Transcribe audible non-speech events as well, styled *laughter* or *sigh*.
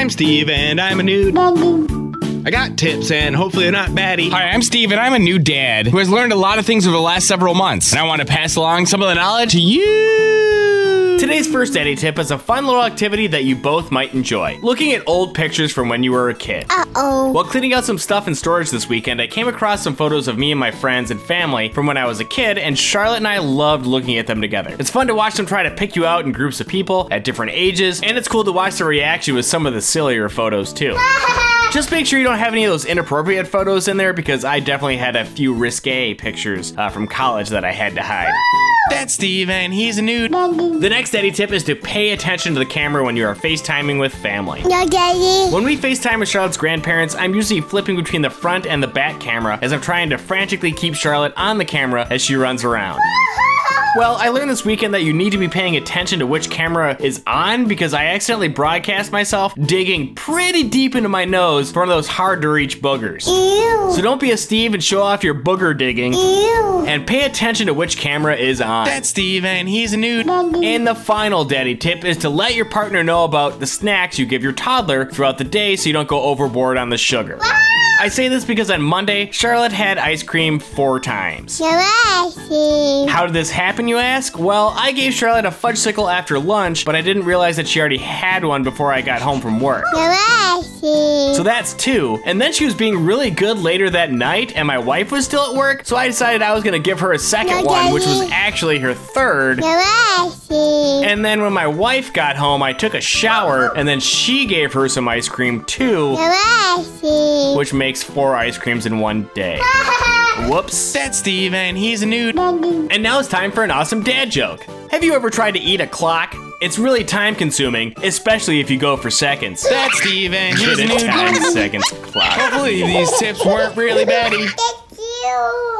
I'm Steve, and I'm a nude. I got tips, and hopefully they're not baddie. Hi, I'm Steve, and I'm a new dad who has learned a lot of things over the last several months. And I want to pass along some of the knowledge to you. Today's first Daddy tip is a fun little activity that you both might enjoy. Looking at old pictures from when you were a kid. Uh-oh. While cleaning out some stuff in storage this weekend, I came across some photos of me and my friends and family from when I was a kid, and Charlotte and I loved looking at them together. It's fun to watch them try to pick you out in groups of people at different ages, and it's cool to watch their reaction with some of the sillier photos too. *laughs* Just make sure you don't have any of those inappropriate photos in there because I definitely had a few risque pictures uh, from college that I had to hide. That's Steve, and he's a nude. The next Daddy tip is to pay attention to the camera when you are FaceTiming with family. No, Daddy. When we FaceTime with Charlotte's grandparents, I'm usually flipping between the front and the back camera as I'm trying to frantically keep Charlotte on the camera as she runs around. Well, I learned this weekend that you need to be paying attention to which camera is on because I accidentally broadcast myself digging pretty deep into my nose for one of those hard to reach boogers. Ew. So don't be a Steve and show off your booger digging Ew. and pay attention to which camera is on. That's Steve, and he's a nude. And the final daddy tip is to let your partner know about the snacks you give your toddler throughout the day so you don't go overboard on the sugar. I say this because on Monday, Charlotte had ice cream four times. No, I see. How did this happen, you ask? Well, I gave Charlotte a fudge fudgesicle after lunch, but I didn't realize that she already had one before I got home from work. No, I see. So that's two. And then she was being really good later that night, and my wife was still at work, so I decided I was gonna give her a second one, which was actually her third. No, I see. And then when my wife got home, I took a shower, and then she gave her some ice cream too, No, I see. Which makes four ice creams in one day. *laughs* Whoops. That's Steve, and he's a nude. And now it's time for an awesome dad joke. Have you ever tried to eat a clock? It's really time consuming, especially if you go for seconds. That's Steve, and he's a Good nude. at 10 seconds clock. Hopefully these tips weren't really baddie. Thank you.